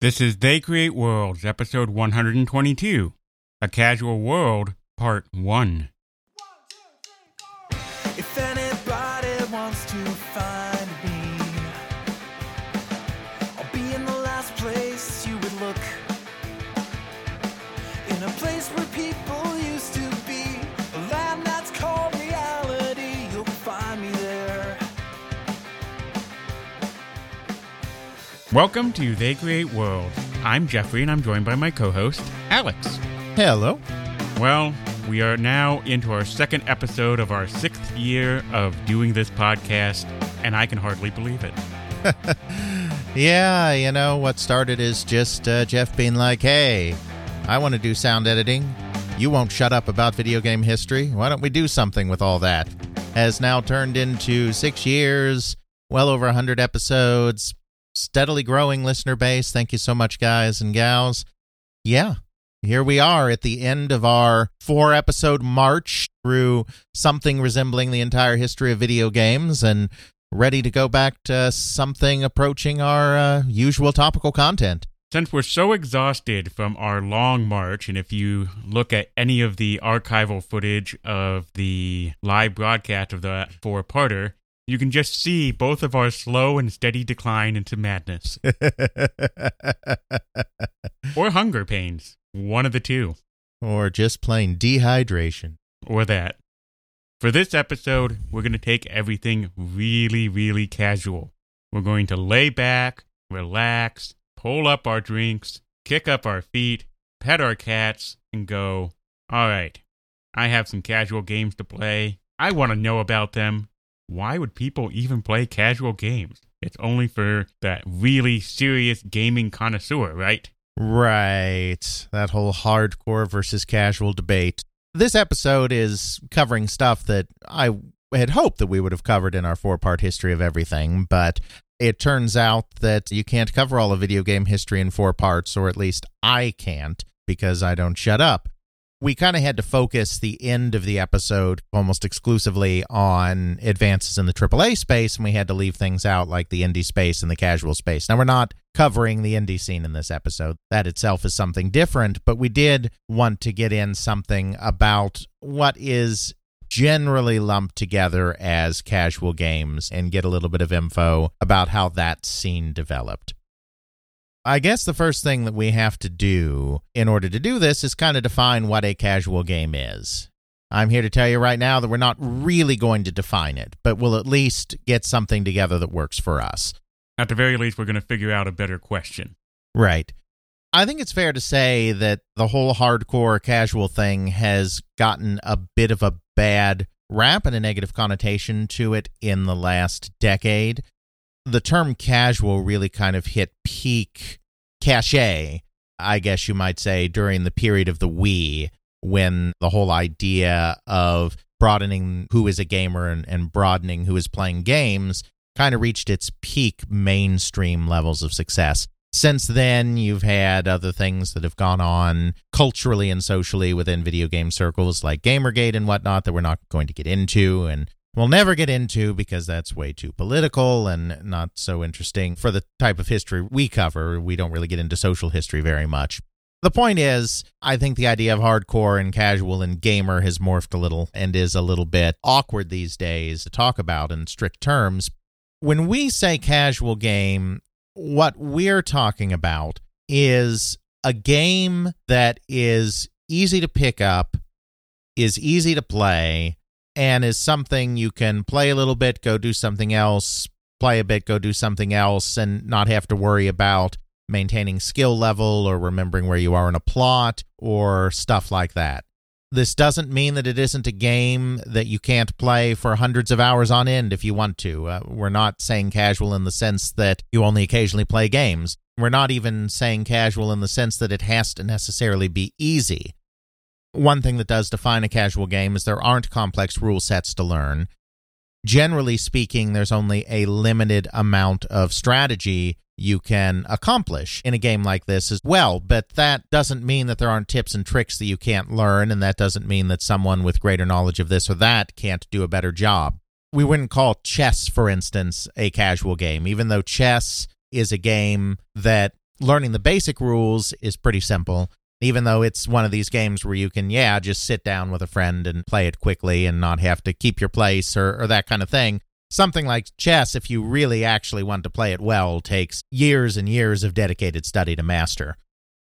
This is They Create Worlds, episode 122 A Casual World, part 1. Welcome to They Create World. I'm Jeffrey and I'm joined by my co host, Alex. Hello. Well, we are now into our second episode of our sixth year of doing this podcast, and I can hardly believe it. Yeah, you know, what started is just uh, Jeff being like, hey, I want to do sound editing. You won't shut up about video game history. Why don't we do something with all that? Has now turned into six years, well over 100 episodes, steadily growing listener base. Thank you so much, guys and gals. Yeah, here we are at the end of our four episode march through something resembling the entire history of video games and ready to go back to something approaching our uh, usual topical content. Since we're so exhausted from our long march, and if you look at any of the archival footage of the live broadcast of the four parter, you can just see both of our slow and steady decline into madness or hunger pains. One of the two. or just plain dehydration. or that. For this episode, we're going to take everything really, really casual. We're going to lay back, relax, pull up our drinks, kick up our feet, pet our cats, and go, all right, I have some casual games to play. I want to know about them. Why would people even play casual games? It's only for that really serious gaming connoisseur, right? Right. That whole hardcore versus casual debate. This episode is covering stuff that I had hoped that we would have covered in our four part history of everything, but it turns out that you can't cover all of video game history in four parts, or at least I can't because I don't shut up. We kind of had to focus the end of the episode almost exclusively on advances in the AAA space, and we had to leave things out like the indie space and the casual space. Now, we're not covering the indie scene in this episode. That itself is something different, but we did want to get in something about what is generally lumped together as casual games and get a little bit of info about how that scene developed. I guess the first thing that we have to do in order to do this is kind of define what a casual game is. I'm here to tell you right now that we're not really going to define it, but we'll at least get something together that works for us. At the very least, we're going to figure out a better question. Right. I think it's fair to say that the whole hardcore casual thing has gotten a bit of a bad rap and a negative connotation to it in the last decade. The term casual really kind of hit peak cachet, I guess you might say, during the period of the Wii, when the whole idea of broadening who is a gamer and, and broadening who is playing games kind of reached its peak mainstream levels of success. Since then, you've had other things that have gone on culturally and socially within video game circles, like Gamergate and whatnot, that we're not going to get into and we'll never get into because that's way too political and not so interesting for the type of history we cover. We don't really get into social history very much. The point is, I think the idea of hardcore and casual and gamer has morphed a little and is a little bit awkward these days to talk about in strict terms. When we say casual game, what we're talking about is a game that is easy to pick up, is easy to play, and is something you can play a little bit, go do something else, play a bit, go do something else, and not have to worry about maintaining skill level or remembering where you are in a plot or stuff like that. This doesn't mean that it isn't a game that you can't play for hundreds of hours on end if you want to. Uh, we're not saying casual in the sense that you only occasionally play games. We're not even saying casual in the sense that it has to necessarily be easy. One thing that does define a casual game is there aren't complex rule sets to learn. Generally speaking, there's only a limited amount of strategy you can accomplish in a game like this as well. But that doesn't mean that there aren't tips and tricks that you can't learn, and that doesn't mean that someone with greater knowledge of this or that can't do a better job. We wouldn't call chess, for instance, a casual game, even though chess is a game that learning the basic rules is pretty simple. Even though it's one of these games where you can, yeah, just sit down with a friend and play it quickly and not have to keep your place or, or that kind of thing. Something like chess, if you really actually want to play it well, takes years and years of dedicated study to master.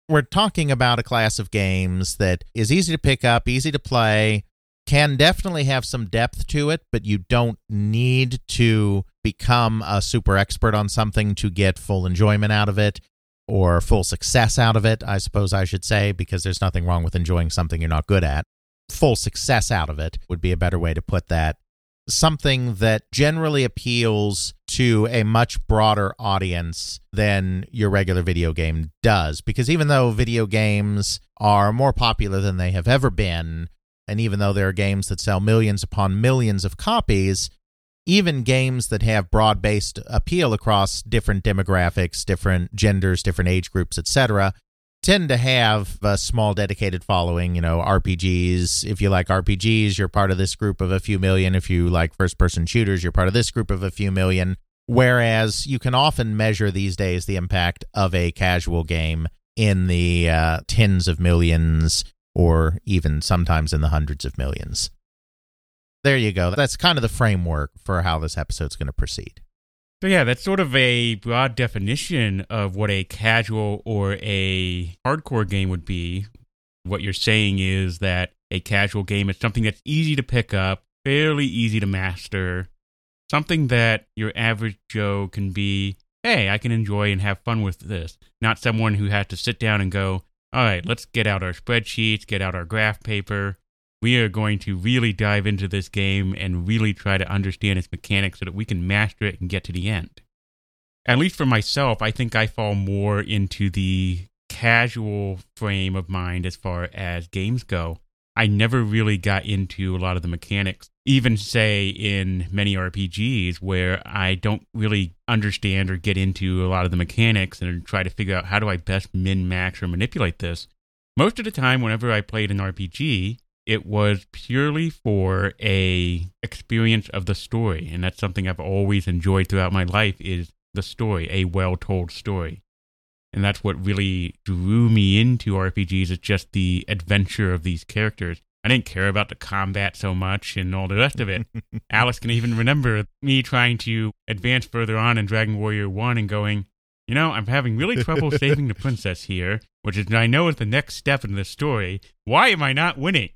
We're talking about a class of games that is easy to pick up, easy to play, can definitely have some depth to it, but you don't need to become a super expert on something to get full enjoyment out of it or full success out of it, I suppose I should say, because there's nothing wrong with enjoying something you're not good at. Full success out of it would be a better way to put that. Something that generally appeals to a much broader audience than your regular video game does. Because even though video games are more popular than they have ever been, and even though there are games that sell millions upon millions of copies, even games that have broad based appeal across different demographics, different genders, different age groups, etc., tend to have a small dedicated following. You know, RPGs, if you like RPGs, you're part of this group of a few million. If you like first person shooters, you're part of this group of a few million. Whereas you can often measure these days the impact of a casual game in the uh, tens of millions or even sometimes in the hundreds of millions. There you go. That's kind of the framework for how this episode's going to proceed. So yeah, that's sort of a broad definition of what a casual or a hardcore game would be. What you're saying is that a casual game is something that's easy to pick up, fairly easy to master, something that your average Joe can be, hey, I can enjoy and have fun with this. Not someone who has to sit down and go, all right, let's get out our spreadsheets, get out our graph paper, we are going to really dive into this game and really try to understand its mechanics so that we can master it and get to the end. At least for myself, I think I fall more into the casual frame of mind as far as games go. I never really got into a lot of the mechanics, even say in many RPGs where I don't really understand or get into a lot of the mechanics and try to figure out how do I best min max or manipulate this. Most of the time, whenever I played an RPG, it was purely for a experience of the story and that's something i've always enjoyed throughout my life is the story a well-told story and that's what really drew me into rpgs is just the adventure of these characters i didn't care about the combat so much and all the rest of it Alex can even remember me trying to advance further on in dragon warrior 1 and going you know, I'm having really trouble saving the princess here, which is I know is the next step in the story. Why am I not winning?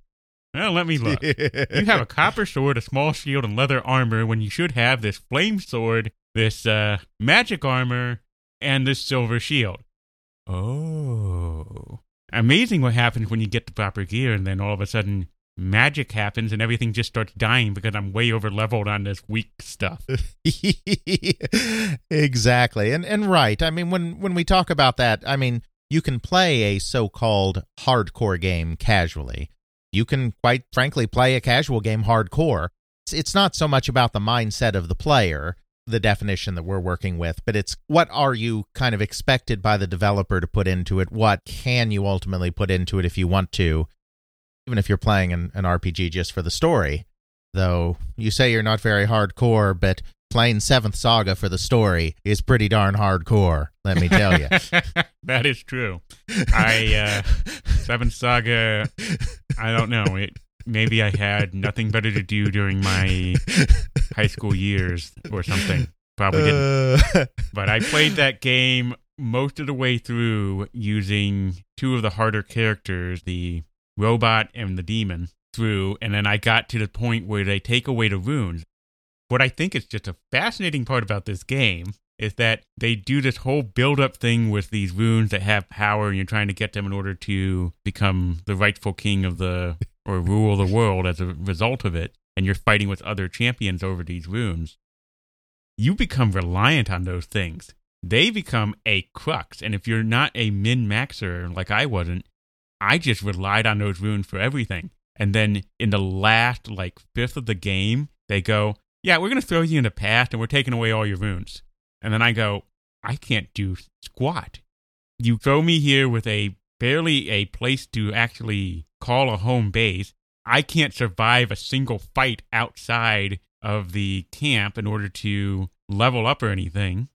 Well, let me look. you have a copper sword, a small shield, and leather armor when you should have this flame sword, this uh, magic armor, and this silver shield. Oh. Amazing what happens when you get the proper gear, and then all of a sudden magic happens and everything just starts dying because I'm way over leveled on this weak stuff. exactly. And and right. I mean when when we talk about that, I mean you can play a so-called hardcore game casually you can quite frankly play a casual game hardcore. It's, not so much about the mindset of the player, the definition that we're working with, but it's what are you kind of expected by the developer to put into it? What can you ultimately put into it if you want to, even if you're playing an, an RPG just for the story? Though you say you're not very hardcore, but playing Seventh Saga for the story is pretty darn hardcore. Let me tell you. that is true. I uh, Seventh Saga. I don't know. It, maybe I had nothing better to do during my high school years or something. Probably didn't. Uh. but I played that game most of the way through using two of the harder characters, the robot and the demon, through, and then I got to the point where they take away the runes. What I think is just a fascinating part about this game is that they do this whole build up thing with these runes that have power and you're trying to get them in order to become the rightful king of the or rule the world as a result of it and you're fighting with other champions over these runes. You become reliant on those things. They become a crux and if you're not a min maxer like I wasn't I just relied on those runes for everything. And then in the last like fifth of the game they go yeah we're going to throw you in the past and we're taking away all your runes and then I go, I can't do squat. You throw me here with a barely a place to actually call a home base. I can't survive a single fight outside of the camp in order to level up or anything.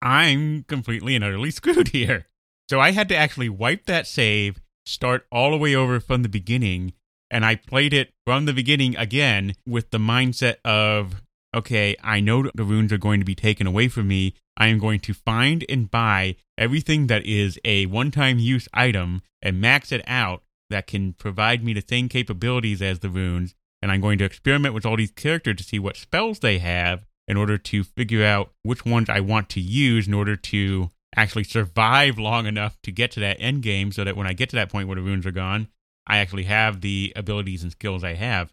I'm completely and utterly screwed here. So I had to actually wipe that save, start all the way over from the beginning, and I played it from the beginning again with the mindset of okay, I know the runes are going to be taken away from me. I am going to find and buy everything that is a one time use item and max it out that can provide me the same capabilities as the runes. And I'm going to experiment with all these characters to see what spells they have in order to figure out which ones I want to use in order to actually survive long enough to get to that end game so that when I get to that point where the runes are gone, I actually have the abilities and skills I have.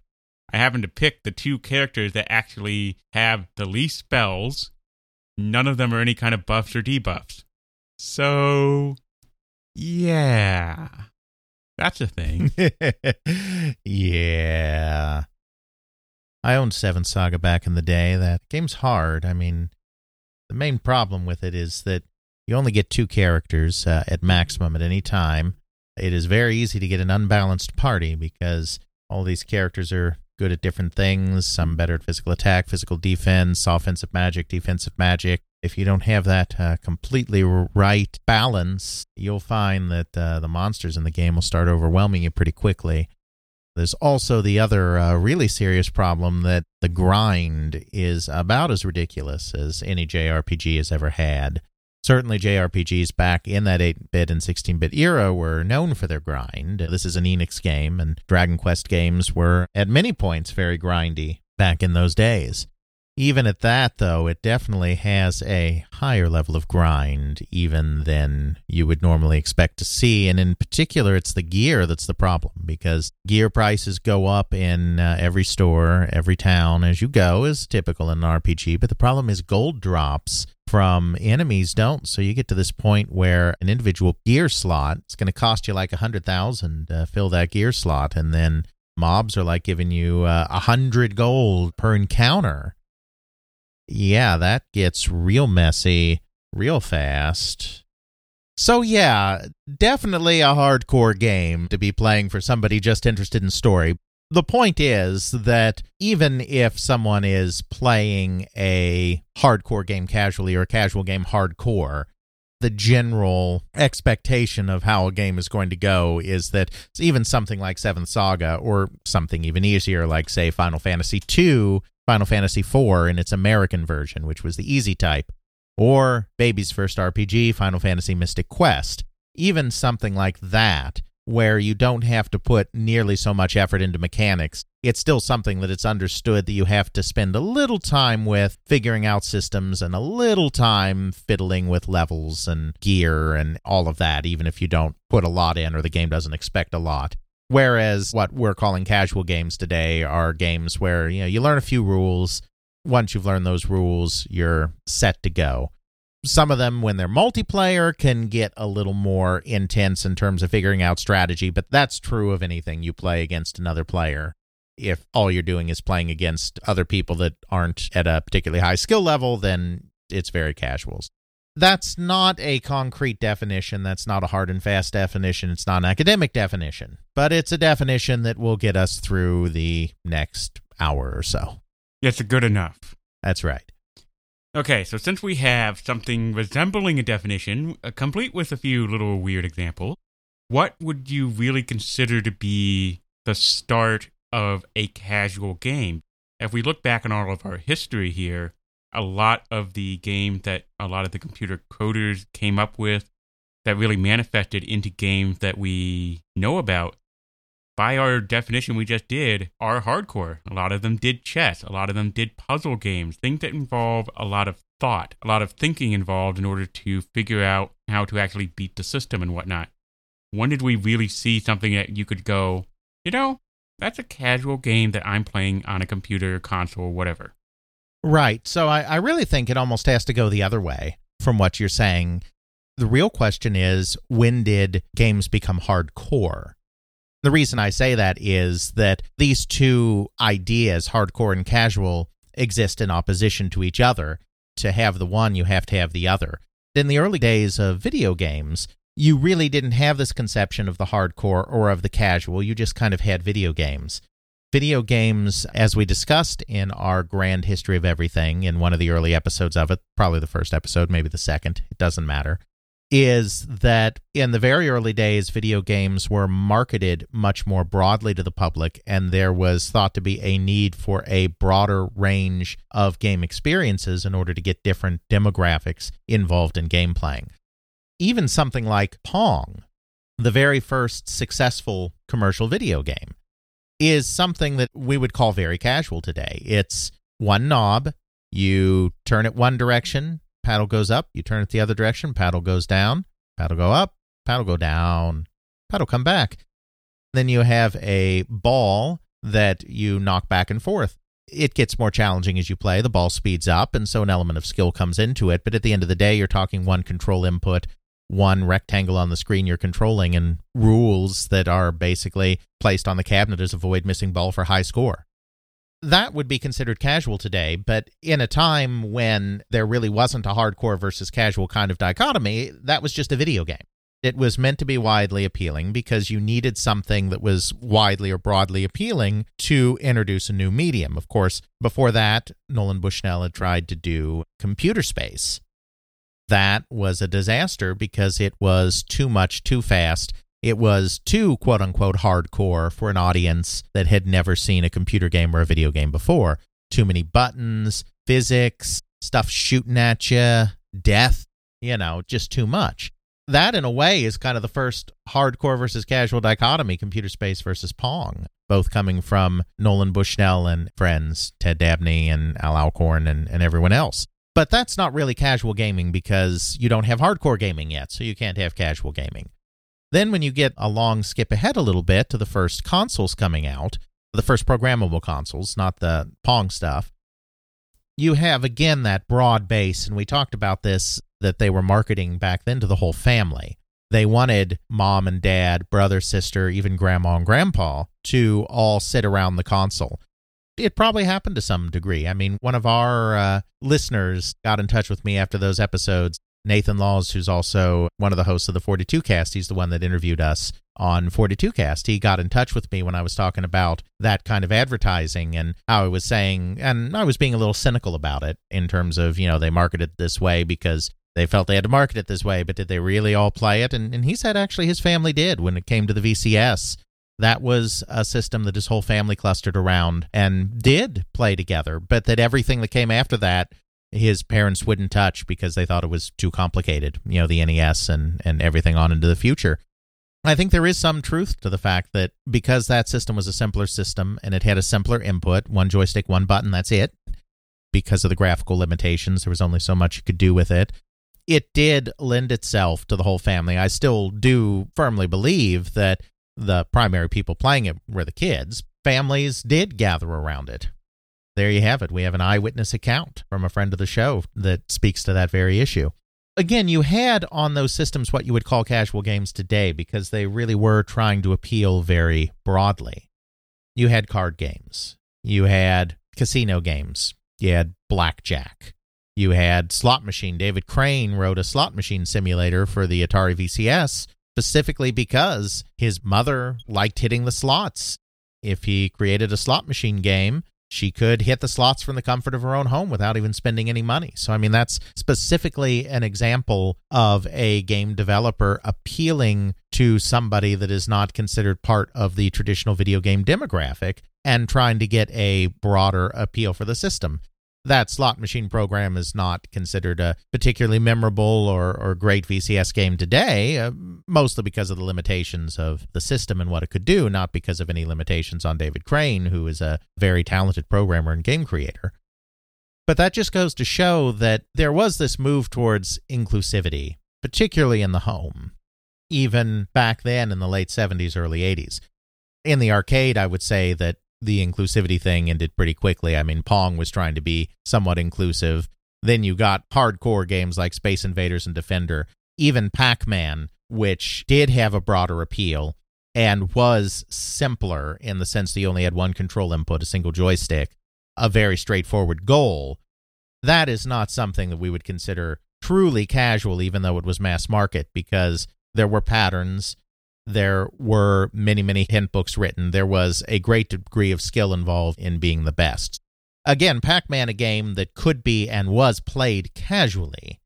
I happen to pick the two characters that actually have the least spells. None of them are any kind of buffs or debuffs. So, yeah. That's a thing. yeah. I owned Seventh Saga back in the day. That game's hard. I mean, the main problem with it is that you only get two characters uh, at maximum at any time. It is very easy to get an unbalanced party because all these characters are good at different things. Some better at physical attack, physical defense, offensive magic, defensive magic. If you don't have that uh, completely right balance, you'll find that uh, the monsters in the game will start overwhelming you pretty quickly. There's also the other uh, really serious problem that the grind is about as ridiculous as any JRPG has ever had. Certainly, JRPGs back in that 8 bit and 16 bit era were known for their grind. This is an Enix game, and Dragon Quest games were at many points very grindy back in those days. Even at that, though, it definitely has a higher level of grind even than you would normally expect to see. And in particular, it's the gear that's the problem because gear prices go up in uh, every store, every town as you go, is typical in an RPG. But the problem is gold drops from enemies don't. So you get to this point where an individual gear slot is going to cost you like a hundred thousand to fill that gear slot, and then mobs are like giving you uh, a uh, hundred gold per encounter yeah, that gets real messy real fast. So, yeah, definitely a hardcore game to be playing for somebody just interested in story. The point is that even if someone is playing a hardcore game casually or a casual game hardcore, the general expectation of how a game is going to go is that even something like Seventh Saga or something even easier like say Final Fantasy II Final Fantasy IV in its American version, which was the easy type, or Baby's first RPG, Final Fantasy Mystic Quest. Even something like that, where you don't have to put nearly so much effort into mechanics, it's still something that it's understood that you have to spend a little time with figuring out systems and a little time fiddling with levels and gear and all of that, even if you don't put a lot in or the game doesn't expect a lot. Whereas what we're calling casual games today are games where you know you learn a few rules. Once you've learned those rules, you're set to go. Some of them, when they're multiplayer, can get a little more intense in terms of figuring out strategy, but that's true of anything you play against another player. If all you're doing is playing against other people that aren't at a particularly high skill level, then it's very casuals. that's not a concrete definition. That's not a hard and fast definition. It's not an academic definition, but it's a definition that will get us through the next hour or so. It's good enough. That's right. Okay, so since we have something resembling a definition, uh, complete with a few little weird examples, what would you really consider to be the start of a casual game? If we look back on all of our history here, a lot of the games that a lot of the computer coders came up with that really manifested into games that we know about by our definition we just did are hardcore. A lot of them did chess, a lot of them did puzzle games, things that involve a lot of thought, a lot of thinking involved in order to figure out how to actually beat the system and whatnot. When did we really see something that you could go, you know, that's a casual game that I'm playing on a computer, console, whatever? Right. So I, I really think it almost has to go the other way from what you're saying. The real question is when did games become hardcore? The reason I say that is that these two ideas, hardcore and casual, exist in opposition to each other. To have the one, you have to have the other. In the early days of video games, you really didn't have this conception of the hardcore or of the casual. You just kind of had video games. Video games, as we discussed in our grand history of everything in one of the early episodes of it, probably the first episode, maybe the second, it doesn't matter, is that in the very early days, video games were marketed much more broadly to the public, and there was thought to be a need for a broader range of game experiences in order to get different demographics involved in game playing. Even something like Pong, the very first successful commercial video game, is something that we would call very casual today. It's one knob, you turn it one direction, paddle goes up, you turn it the other direction, paddle goes down, paddle go up, paddle go down, paddle come back. Then you have a ball that you knock back and forth. It gets more challenging as you play. The ball speeds up, and so an element of skill comes into it. But at the end of the day, you're talking one control input one rectangle on the screen you're controlling and rules that are basically placed on the cabinet as avoid missing ball for high score. That would be considered casual today, but in a time when there really wasn't a hardcore versus casual kind of dichotomy, that was just a video game. It was meant to be widely appealing because you needed something that was widely or broadly appealing to introduce a new medium. Of course, before that, Nolan Bushnell had tried to do computer space that was a disaster because it was too much too fast. It was too quote unquote hardcore for an audience that had never seen a computer game or a video game before. Too many buttons, physics, stuff shooting at you, death, you know, just too much. That, in a way, is kind of the first hardcore versus casual dichotomy computer space versus Pong, both coming from Nolan Bushnell and friends, Ted Dabney and Al Alcorn and, and everyone else. But that's not really casual gaming because you don't have hardcore gaming yet, so you can't have casual gaming. Then, when you get a long skip ahead a little bit to the first consoles coming out, the first programmable consoles, not the Pong stuff, you have again that broad base. And we talked about this that they were marketing back then to the whole family. They wanted mom and dad, brother, sister, even grandma and grandpa to all sit around the console it probably happened to some degree. I mean, one of our uh, listeners got in touch with me after those episodes. Nathan Laws, who's also one of the hosts of the 42 cast, he's the one that interviewed us on 42 cast. He got in touch with me when I was talking about that kind of advertising and how I was saying, and I was being a little cynical about it in terms of, you know, they marketed this way because they felt they had to market it this way, but did they really all play it? And, and he said actually his family did when it came to the VCS that was a system that his whole family clustered around and did play together, but that everything that came after that, his parents wouldn't touch because they thought it was too complicated, you know, the NES and, and everything on into the future. I think there is some truth to the fact that because that system was a simpler system and it had a simpler input, one joystick, one button, that's it. Because of the graphical limitations, there was only so much you could do with it. It did lend itself to the whole family. I still do firmly believe that the primary people playing it were the kids, families did gather around it. There you have it. We have an eyewitness account from a friend of the show that speaks to that very issue. Again, you had on those systems what you would call casual games today because they really were trying to appeal very broadly. You had card games, you had casino games, you had blackjack, you had slot machine. David Crane wrote a slot machine simulator for the Atari VCS specifically because his mother liked hitting the slots. If he created a slot machine game, she could hit the slots from the comfort of her own home without even spending any money. So, I mean, that's specifically an example of a game developer appealing to somebody that is not considered part of the traditional video game demographic and trying to get a broader appeal for the system that slot machine program is not considered a particularly memorable or, or great VCS game today, uh, mostly because of the limitations of the system and what it could do, not because of any limitations on David Crane, who is a very talented programmer and game creator. But that just goes to show that there was this move towards inclusivity, particularly in the home, even back then in the late 70s, early 80s. In the arcade, I would say that the inclusivity thing ended pretty quickly. I mean, Pong was trying to be somewhat inclusive. Then you got hardcore games like Space Invaders and Defender, even Pac Man, which did have a broader appeal and was simpler in the sense that you only had one control input, a single joystick, a very straightforward goal. That is not something that we would consider truly casual, even though it was mass market, because there were patterns There were many, many hint books written. There was a great degree of skill involved in being the best. Again, Pac Man, a game that could be and was played casually,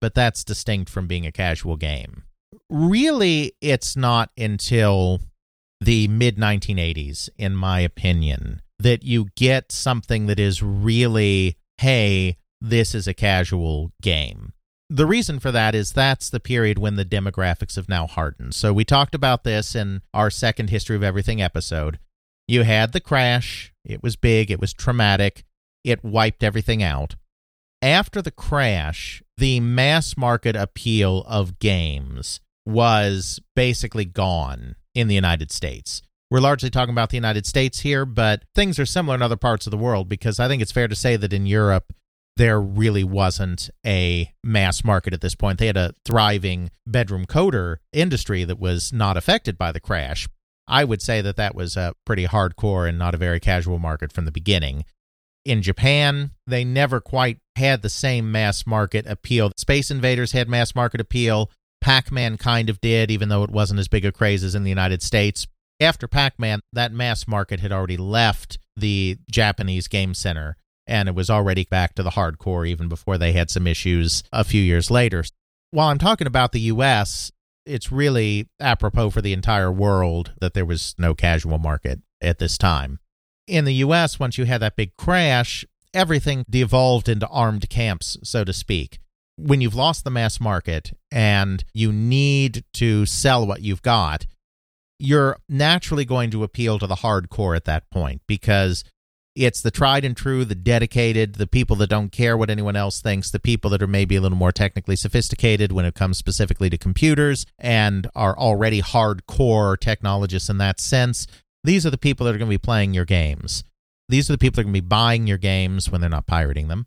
but that's distinct from being a casual game. Really, it's not until the mid 1980s, in my opinion, that you get something that is really, hey, this is a casual game. The reason for that is that's the period when the demographics have now hardened. So we talked about this in our second History of Everything episode. You had the crash, it was big, it was traumatic, it wiped everything out. After the crash, the mass market appeal of games was basically gone in the United States. We're largely talking about the United States here, but things are similar in other parts of the world because I think it's fair to say that in Europe, there really wasn't a mass market at this point. They had a thriving bedroom coder industry that was not affected by the crash. I would say that that was a pretty hardcore and not a very casual market from the beginning. In Japan, they never quite had the same mass market appeal. Space Invaders had mass market appeal. Pac Man kind of did, even though it wasn't as big a craze as in the United States. After Pac Man, that mass market had already left the Japanese game center and it was already back to the hardcore even before they had some issues a few years later. While I'm talking about the US, it's really apropos for the entire world that there was no casual market at this time. In the US, once you had that big crash, everything devolved into armed camps, so to speak. When you've lost the mass market and you need to sell what you've got, you're naturally going to appeal to the hardcore at that point because it's the tried and true, the dedicated, the people that don't care what anyone else thinks, the people that are maybe a little more technically sophisticated when it comes specifically to computers and are already hardcore technologists in that sense. These are the people that are going to be playing your games. These are the people that are going to be buying your games when they're not pirating them.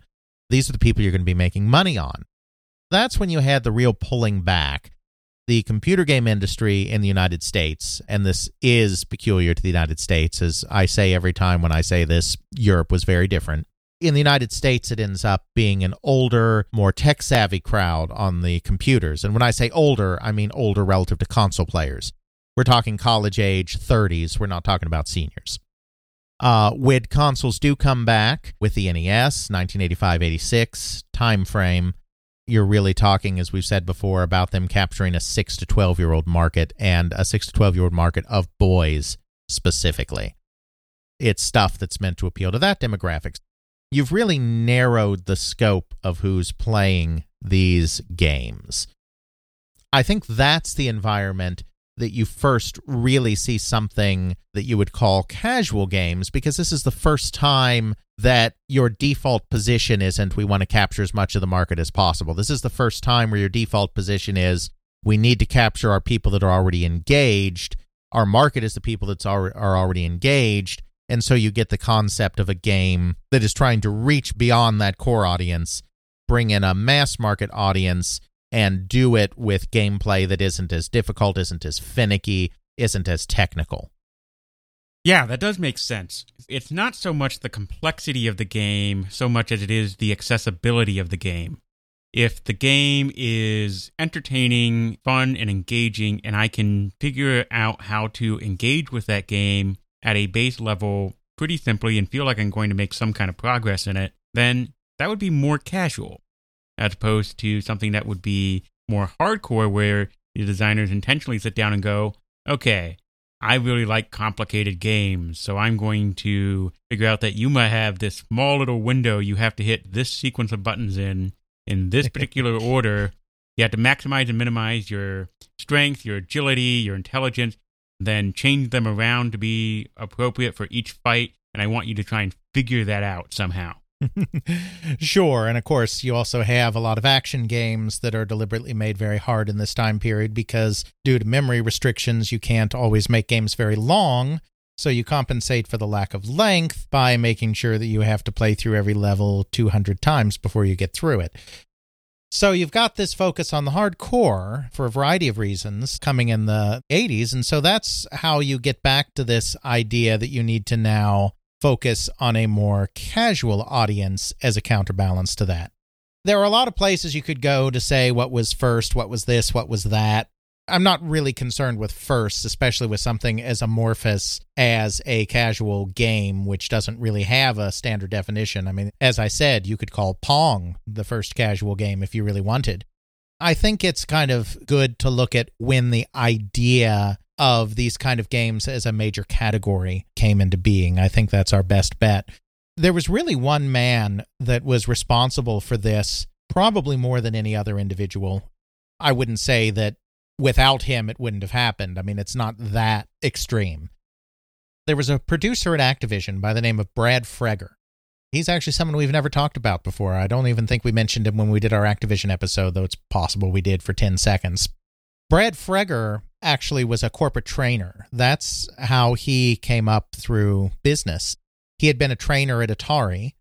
These are the people you're going to be making money on. That's when you had the real pulling back the computer game industry in the United States, and this is peculiar to the United States, as I say every time when I say this, Europe was very different. In the United States, it ends up being an older, more tech savvy crowd on the computers. And when I say older, I mean older relative to console players. We're talking college age 30s, we're not talking about seniors. Uh, when consoles do come back with the NES, 1985 86 time frame, you're really talking, as we've said before, about them capturing a six to 12 year old market and a six to 12 year old market of boys specifically. It's stuff that's meant to appeal to that demographics. You've really narrowed the scope of who's playing these games. I think that's the environment that you first really see something that you would call casual games because this is the first time that your default position isn't we want to capture as much of the market as possible. This is the first time where your default position is we need to capture our people that are already engaged. Our market is the people that are already engaged. And so you get the concept of a game that is trying to reach beyond that core audience, bring in a mass market audience, and do it with gameplay that isn't as difficult, isn't as finicky, isn't as technical. Yeah, that does make sense. It's not so much the complexity of the game so much as it is the accessibility of the game. If the game is entertaining, fun, and engaging, and I can figure out how to engage with that game at a base level pretty simply and feel like I'm going to make some kind of progress in it, then that would be more casual as opposed to something that would be more hardcore where the designers intentionally sit down and go, okay, I really like complicated games, so I'm going to figure out that you might have this small little window you have to hit this sequence of buttons in in this particular order. You have to maximize and minimize your strength, your agility, your intelligence, then change them around to be appropriate for each fight. And I want you to try and figure that out somehow. sure. And of course, you also have a lot of action games that are deliberately made very hard in this time period because, due to memory restrictions, you can't always make games very long. So you compensate for the lack of length by making sure that you have to play through every level 200 times before you get through it. So you've got this focus on the hardcore for a variety of reasons coming in the 80s. And so that's how you get back to this idea that you need to now focus on a more casual audience as a counterbalance to that. There are a lot of places you could go to say what was first, what was this, what was that. I'm not really concerned with first, especially with something as amorphous as a casual game, which doesn't really have a standard definition. I mean, as I said, you could call Pong the first casual game if you really wanted. I think it's kind of good to look at when the idea of these kind of games as a major category came into being. I think that's our best bet. There was really one man that was responsible for this, probably more than any other individual. I wouldn't say that without him it wouldn't have happened. I mean, it's not that extreme. There was a producer at Activision by the name of Brad Fregger. He's actually someone we've never talked about before. I don't even think we mentioned him when we did our Activision episode, though it's possible we did for 10 seconds. Brad Fregger actually was a corporate trainer. That's how he came up through business. He had been a trainer at Atari,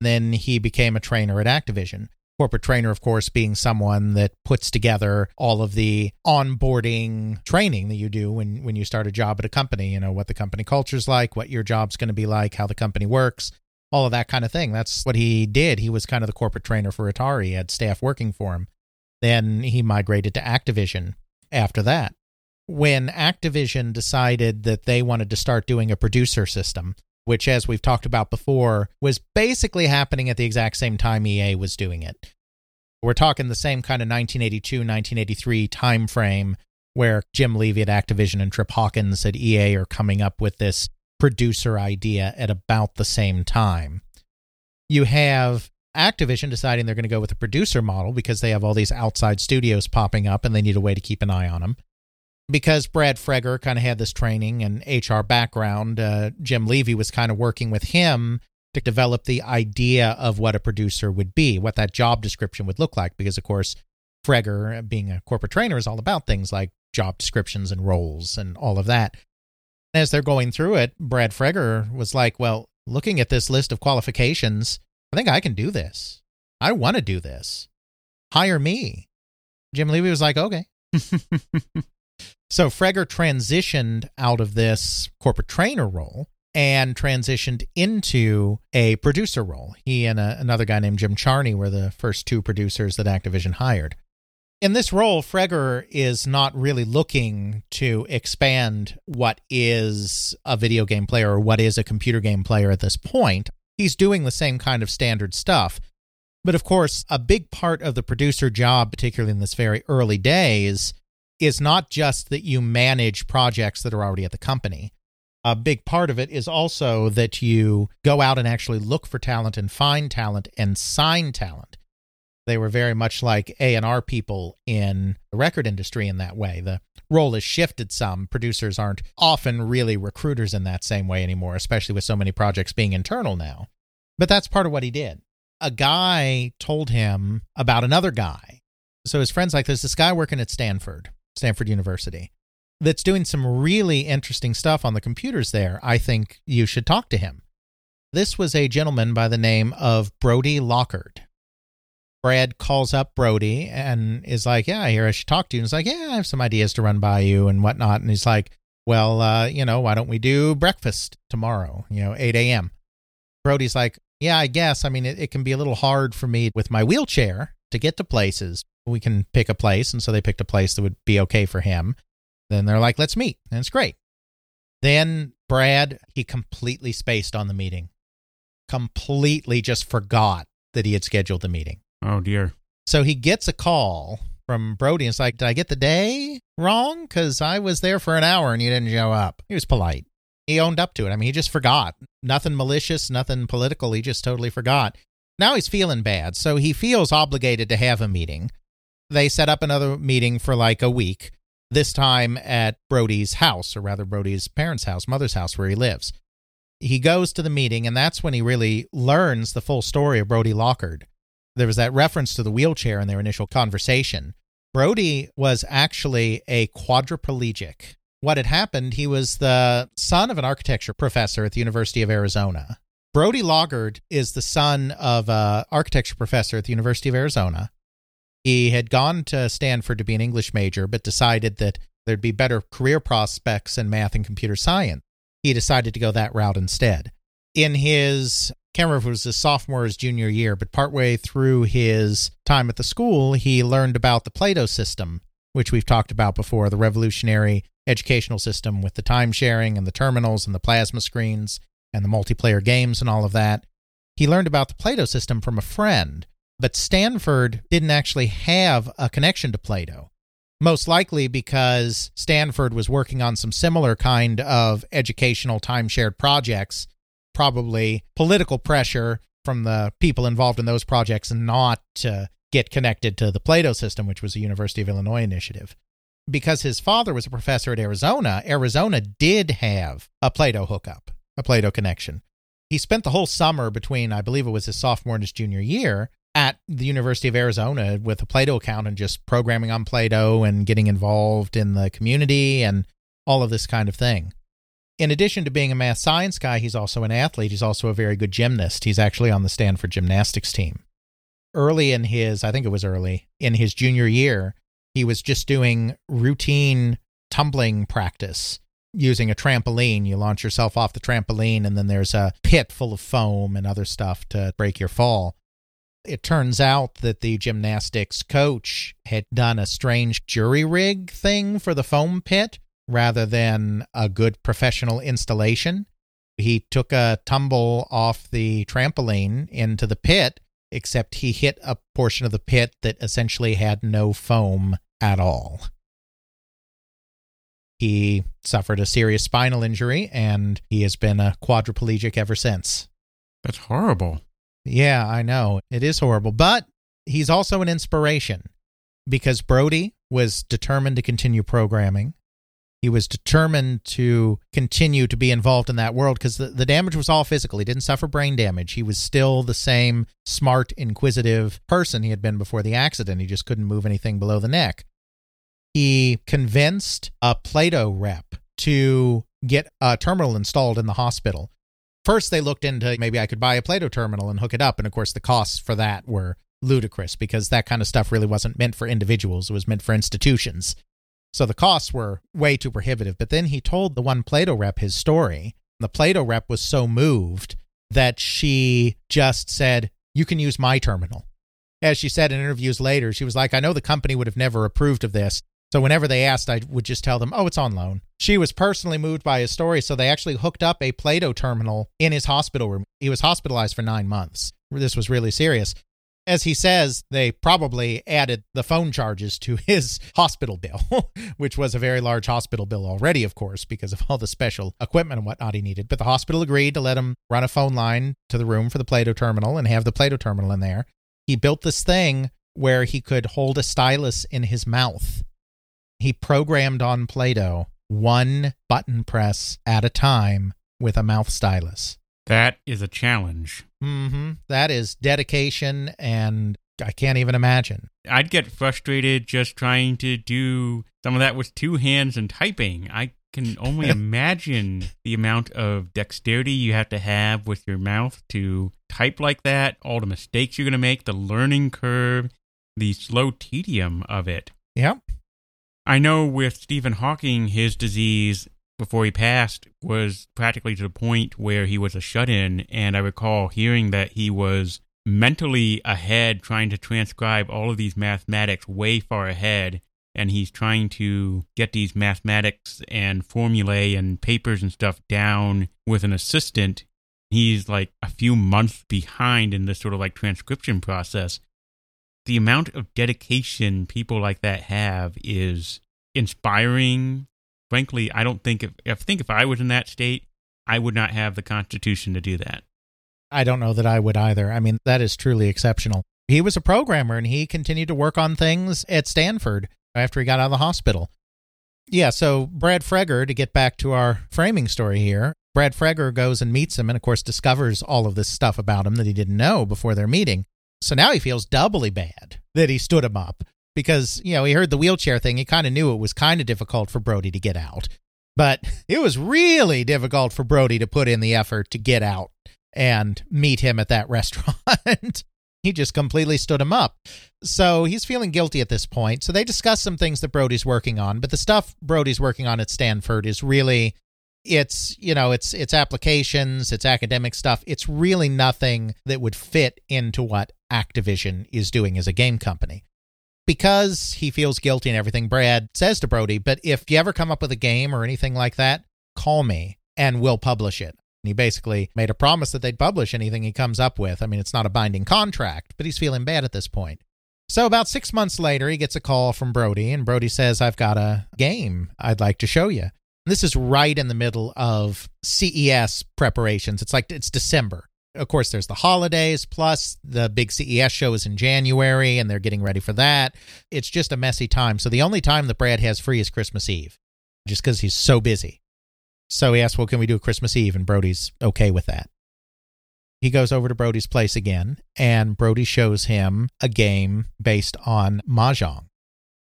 then he became a trainer at Activision. Corporate trainer, of course, being someone that puts together all of the onboarding training that you do when, when you start a job at a company, you know, what the company culture's like, what your job's going to be like, how the company works, all of that kind of thing. That's what he did. He was kind of the corporate trainer for Atari, he had staff working for him. Then he migrated to Activision after that. When Activision decided that they wanted to start doing a producer system, which, as we've talked about before, was basically happening at the exact same time EA was doing it. We're talking the same kind of 1982, 1983 time frame where Jim Levy at Activision and Trip Hawkins at EA are coming up with this producer idea at about the same time. You have Activision deciding they're going to go with a producer model because they have all these outside studios popping up and they need a way to keep an eye on them because Brad Fregger kind of had this training and HR background, uh, Jim Levy was kind of working with him to develop the idea of what a producer would be, what that job description would look like. Because, of course, Fregger, being a corporate trainer, is all about things like job descriptions and roles and all of that. As they're going through it, Brad Fregger was like, Well, looking at this list of qualifications, I think I can do this. I want to do this. Hire me. Jim Levy was like, Okay. So Fregger transitioned out of this corporate trainer role and transitioned into a producer role. He and a, another guy named Jim Charney were the first two producers that Activision hired. In this role, Fregger is not really looking to expand what is a video game player or what is a computer game player at this point. He's doing the same kind of standard stuff. But of course, a big part of the producer job, particularly in this very early days, is not just that you manage projects that are already at the company. A big part of it is also that you go out and actually look for talent and find talent and sign talent. They were very much like A&R people in the record industry in that way. The role has shifted some. Producers aren't often really recruiters in that same way anymore, especially with so many projects being internal now. But that's part of what he did. A guy told him about another guy. So his friend's like, there's this guy working at Stanford Stanford University, that's doing some really interesting stuff on the computers there. I think you should talk to him. This was a gentleman by the name of Brody Lockard. Brad calls up Brody and is like, Yeah, I hear I should talk to you. And he's like, Yeah, I have some ideas to run by you and whatnot. And he's like, Well, uh, you know, why don't we do breakfast tomorrow, you know, 8 a.m.? Brody's like, Yeah, I guess. I mean, it, it can be a little hard for me with my wheelchair to get to places, we can pick a place. And so they picked a place that would be okay for him. Then they're like, let's meet. And it's great. Then Brad, he completely spaced on the meeting, completely just forgot that he had scheduled the meeting. Oh, dear. So he gets a call from Brody and it's like, Did I get the day wrong? Because I was there for an hour and you didn't show up. He was polite. He owned up to it. I mean, he just forgot. Nothing malicious, nothing political. He just totally forgot. Now he's feeling bad. So he feels obligated to have a meeting they set up another meeting for like a week, this time at Brody's house, or rather, Brody's parents' house, mother's house, where he lives. He goes to the meeting, and that's when he really learns the full story of Brody Lockard. There was that reference to the wheelchair in their initial conversation. Brody was actually a quadriplegic. What had happened, he was the son of an architecture professor at the University of Arizona. Brody Lockard is the son of an architecture professor at the University of Arizona he had gone to Stanford to be an English major, but decided that there'd be better career prospects in math and computer science. He decided to go that route instead. In his, can't remember if it was his sophomore or his junior year, but partway through his time at the school, he learned about the Plato system, which we've talked about before, the revolutionary educational system with the time sharing and the terminals and the plasma screens and the multiplayer games and all of that. He learned about the Plato system from a friend, but Stanford didn't actually have a connection to Plato. Most likely because Stanford was working on some similar kind of educational time shared projects, probably political pressure from the people involved in those projects not to get connected to the Plato system, which was a University of Illinois initiative because his father was a professor at Arizona, Arizona did have a Plato hookup, a Plato connection. He spent the whole summer between, I believe it was his sophomore and his junior year, at the University of Arizona with a Plato account and just programming on Plato and getting involved in the community and all of this kind of thing. In addition to being a math science guy, he's also an athlete. He's also a very good gymnast. He's actually on the Stanford gymnastics team. Early in his, I think it was early, in his junior year, he was just doing routine tumbling practice using a trampoline. You launch yourself off the trampoline, and then there's a pit full of foam and other stuff to break your fall. It turns out that the gymnastics coach had done a strange jury rig thing for the foam pit rather than a good professional installation. He took a tumble off the trampoline into the pit, except he hit a portion of the pit that essentially had no foam at all. He suffered a serious spinal injury and he has been a quadriplegic ever since. That's horrible. Yeah, I know. It is horrible. But he's also an inspiration because Brodie was determined to continue programming. He was determined to continue to be involved in that world because the, the damage was all physical. He didn't suffer brain damage. He was still the same smart, inquisitive person he had been before the accident. He just couldn't move anything below the neck. He convinced a Plato rep to get a terminal installed in the hospital. First, they looked into maybe I could buy a Plato terminal and hook it up. And of course, the costs for that were ludicrous because that kind of stuff really wasn't meant for individuals, it was meant for institutions. So the costs were way too prohibitive. But then he told the one Plato rep his story. The Plato rep was so moved that she just said, You can use my terminal. As she said in interviews later, she was like, I know the company would have never approved of this. So whenever they asked, I would just tell them, Oh, it's on loan. She was personally moved by his story. So they actually hooked up a Plato terminal in his hospital room. He was hospitalized for nine months. This was really serious as he says, they probably added the phone charges to his hospital bill, which was a very large hospital bill already, of course, because of all the special equipment and whatnot he needed. But the hospital agreed to let him run a phone line to the room for the Plato terminal and have the Plato terminal in there. He built this thing where he could hold a stylus in his mouth. He programmed on Plato one button press at a time with a mouth stylus. That is a challenge. Mm-hmm. That is dedication, and I can't even imagine. I'd get frustrated just trying to do some of that with two hands and typing. I can only imagine the amount of dexterity you have to have with your mouth to type like that, all the mistakes you're going to make, the learning curve, the slow tedium of it. Yep. I know with Stephen Hawking, his disease before he passed was practically to the point where he was a shut in. And I recall hearing that he was mentally ahead, trying to transcribe all of these mathematics way far ahead. And he's trying to get these mathematics and formulae and papers and stuff down with an assistant. He's like a few months behind in this sort of like transcription process. The amount of dedication people like that have is inspiring frankly, I don't think if I think if I was in that state, I would not have the constitution to do that. I don't know that I would either. I mean, that is truly exceptional. He was a programmer and he continued to work on things at Stanford after he got out of the hospital. Yeah, so Brad Fregger, to get back to our framing story here, Brad Fregger goes and meets him and, of course, discovers all of this stuff about him that he didn't know before their meeting. So now he feels doubly bad that he stood him up because, you know, he heard the wheelchair thing. He kind of knew it was kind of difficult for Brodie to get out. But it was really difficult for Brodie to put in the effort to get out and meet him at that restaurant. he just completely stood him up. So he's feeling guilty at this point. So they discuss some things that Brodie's working on, but the stuff Brodie's working on at Stanford is really it's you know it's it's applications it's academic stuff it's really nothing that would fit into what activision is doing as a game company Because he feels guilty and everything, Brad says to Brodie, But if you ever come up with a game or anything like that, call me and we'll publish it. And he basically made a promise that they'd publish anything he comes up with. I mean, it's not a binding contract, but he's feeling bad at this point. So, about six months later, he gets a call from Brodie, and Brodie says, I've got a game I'd like to show you. This is right in the middle of CES preparations. It's like it's December. Of course, there's the holidays, plus the big CES show is in January, and they're getting ready for that. It's just a messy time. So, the only time that Brad has free is Christmas Eve, just because he's so busy. So, he asks, Well, can we do Christmas Eve? And Brodie's okay with that. He goes over to Brodie's place again, and Brodie shows him a game based on Mahjong.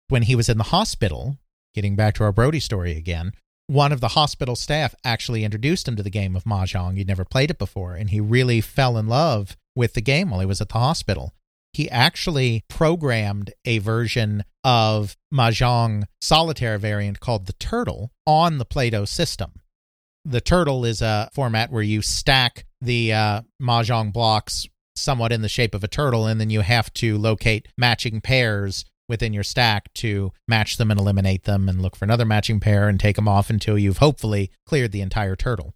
When he was in the hospital, getting back to our Brodie story again, one of the hospital staff actually introduced him to the game of Mahjong. He'd never played it before, and he really fell in love with the game while he was at the hospital. He actually programmed a version of Mahjong solitaire variant called the Turtle on the Plato system. The Turtle is a format where you stack the uh, Mahjong blocks somewhat in the shape of a turtle, and then you have to locate matching pairs within your stack to match them and eliminate them and look for another matching pair and take them off until you've hopefully cleared the entire turtle.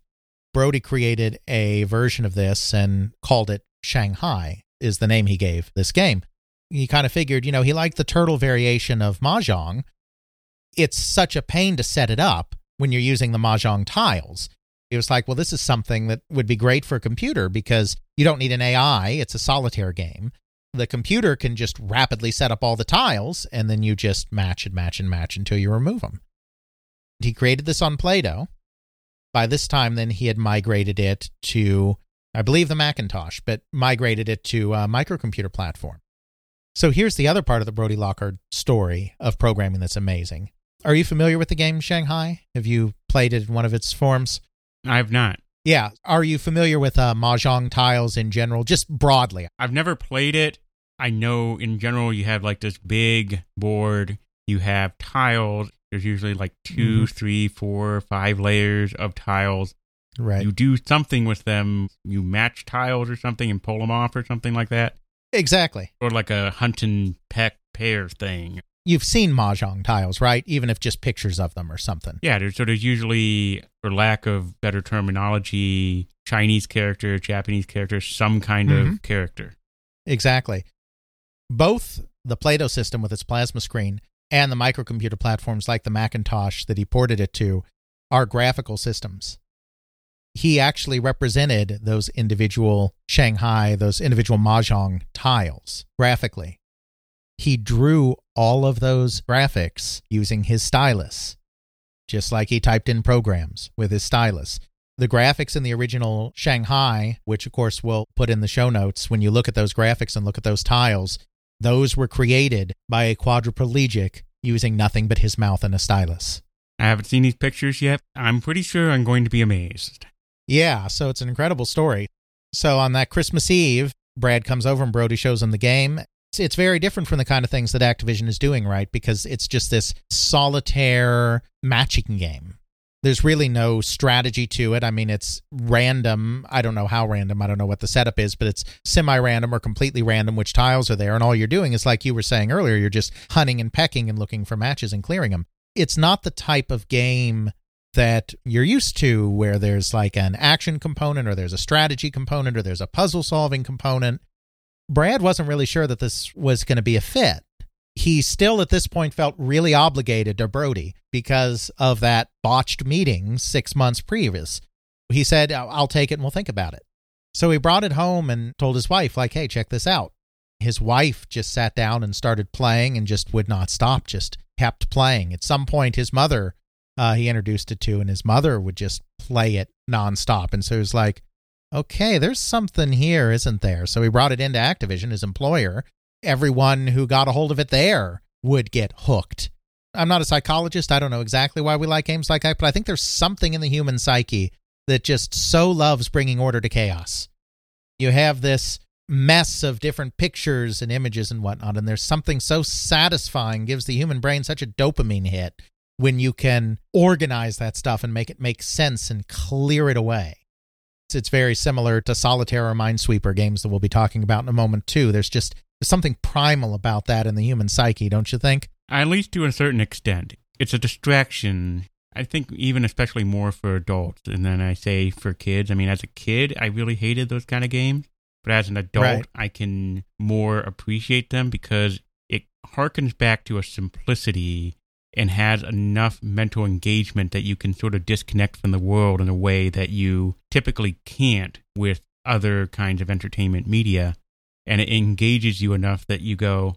Brodie created a version of this and called it Shanghai, is the name he gave this game. He kind of figured, you know, he liked the turtle variation of Mahjong. It's such a pain to set it up when you're using the Mahjong tiles. It was like, well, this is something that would be great for a computer because you don't need an AI. It's a solitaire game the computer can just rapidly set up all the tiles and then you just match and match and match until you remove them. He created this on Plato. By this time, then he had migrated it to, I believe, the Macintosh, but migrated it to a microcomputer platform. So here's the other part of the Brodie Lockard story of programming that's amazing. Are you familiar with the game Shanghai? Have you played it in one of its forms? I've not. Yeah. Are you familiar with uh, Mahjong tiles in general, just broadly? I've never played it. I know in general you have like this big board, you have tiles. There's usually like 2 Mhm. three, four, five layers of tiles. Right. You do something with them. You match tiles or something and pull them off or something like that. exactly. Or like a hunt and peck pair thing. You've seen Mahjong tiles, right? Even if just pictures of them or something. Yeah, there's, so there's usually, for lack of better terminology, Chinese character, Japanese character, some kind Mhm. of character. Exactly. Both the Plato system with its plasma screen and the microcomputer platforms like the Macintosh that he ported it to are graphical systems. He actually represented those individual Shanghai, those individual Mahjong tiles graphically. He drew all of those graphics using his stylus, just like he typed in programs with his stylus the graphics in the original Shanghai, which of course we'll put in the show notes, when you look at those graphics and look at those tiles, those were created by a quadriplegic using nothing but his mouth and a stylus. I haven't seen these pictures yet. I'm pretty sure I'm going to be amazed. Yeah, so it's an incredible story. So on that Christmas Eve, Brad comes over and Brodie shows him the game. It's, it's very different from the kind of things that Activision is doing, right? Because it's just this solitaire matching game. There's really no strategy to it. I mean, it's random. I don't know how random. I don't know what the setup is, but it's semi random or completely random which tiles are there. And all you're doing is, like you were saying earlier, you're just hunting and pecking and looking for matches and clearing them. It's not the type of game that you're used to where there's like an action component or there's a strategy component or there's a puzzle solving component. Brad wasn't really sure that this was going to be a fit. He still at this point felt really obligated to Brodie because of that botched meeting six months previous. He said, "I'll take it and we'll think about it. So he brought it home and told his wife, like, hey, check this out. His wife just sat down and started playing and just would not stop, just kept playing. At some point, his mother, uh, he introduced it to, and his mother would just play it nonstop. And so he was like, okay, there's something here, isn't there? So he brought it into Activision, his employer. Everyone who got a hold of it there would get hooked. I'm not a psychologist. I don't know exactly why we like games like that, but I think there's something in the human psyche that just so loves bringing order to chaos. You have this mess of different pictures and images and whatnot, and there's something so satisfying, gives the human brain such a dopamine hit when you can organize that stuff and make it make sense and clear it away. It's very similar to solitaire or minesweeper games that we'll be talking about in a moment too. There's just there's something primal about that in the human psyche, don't you think? At least to a certain extent. It's a distraction. I think even especially more for adults. And then I say for kids. I mean, as a kid, I really hated those kind of games. But as an adult, Right. I can more appreciate them because it harkens back to a simplicity and has enough mental engagement that you can sort of disconnect from the world in a way that you typically can't with other kinds of entertainment media. And it engages you enough that you go,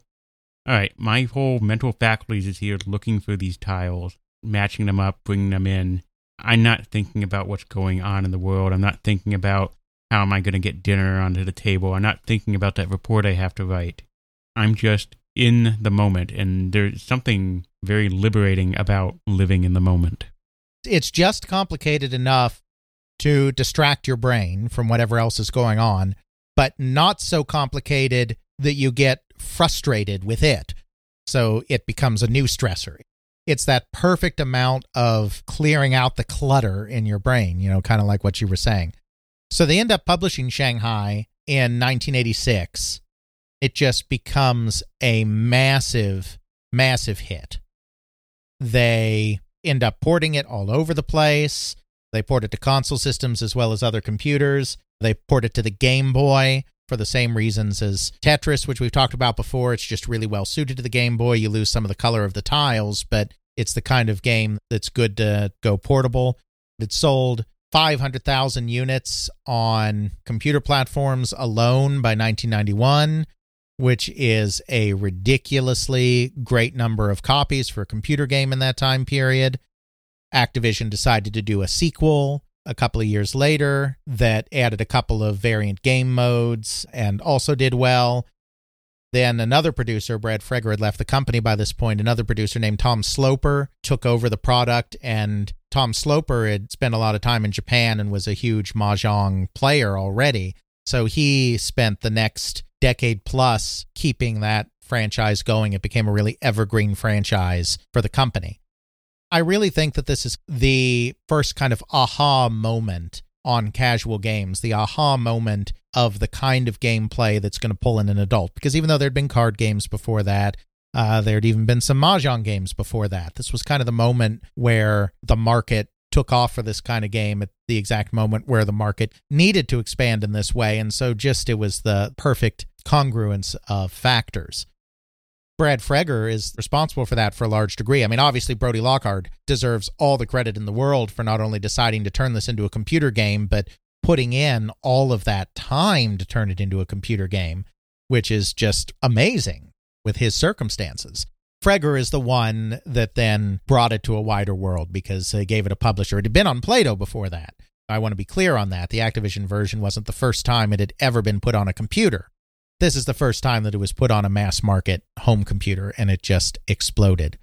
all right, my whole mental faculties is here looking for these tiles, matching them up, bringing them in. I'm not thinking about what's going on in the world. I'm not thinking about how am I going to get dinner onto the table. I'm not thinking about that report I have to write. I'm just in the moment, and there's something very liberating about living in the moment. It's just complicated enough to distract your brain from whatever else is going on, but not so complicated that you get frustrated with it. So it becomes a new stressor. It's that perfect amount of clearing out the clutter in your brain, you know, kind of like what you were saying. So they end up publishing Shanghai in 1986. It just becomes a massive, massive hit. They end up porting it all over the place. They port it to console systems as well as other computers. They port it to the Game Boy for the same reasons as Tetris, which we've talked about before. It's just really well suited to the Game Boy. You lose some of the color of the tiles, but it's the kind of game that's good to go portable. It sold 500,000 units on computer platforms alone by 1991, which is a ridiculously great number of copies for a computer game in that time period. Activision decided to do a sequel a couple of years later that added a couple of variant game modes and also did well. Then another producer, Brad Fregger, had left the company by this point. Another producer named Tom Sloper took over the product, and Tom Sloper had spent a lot of time in Japan and was a huge mahjong player already. So he spent the next decade plus keeping that franchise going. It became a really evergreen franchise for the company. I really think that this is the first kind of aha moment on casual games, the aha moment of the kind of gameplay that's going to pull in an adult. Because even though there'd been card games before that, uh, there'd even been some mahjong games before that. This was kind of the moment where the market took off for this kind of game at the exact moment where the market needed to expand in this way. And so just it was the perfect congruence of factors. Brad Fregger is responsible for that for a large degree. I mean, obviously, Brodie Lockard deserves all the credit in the world for not only deciding to turn this into a computer game, but putting in all of that time to turn it into a computer game, which is just amazing with his circumstances. Fregger is the one that then brought it to a wider world because they gave it a publisher. It had been on Plato before that. I want to be clear on that. The Activision version wasn't the first time it had ever been put on a computer. This is the first time that it was put on a mass market home computer and it just exploded.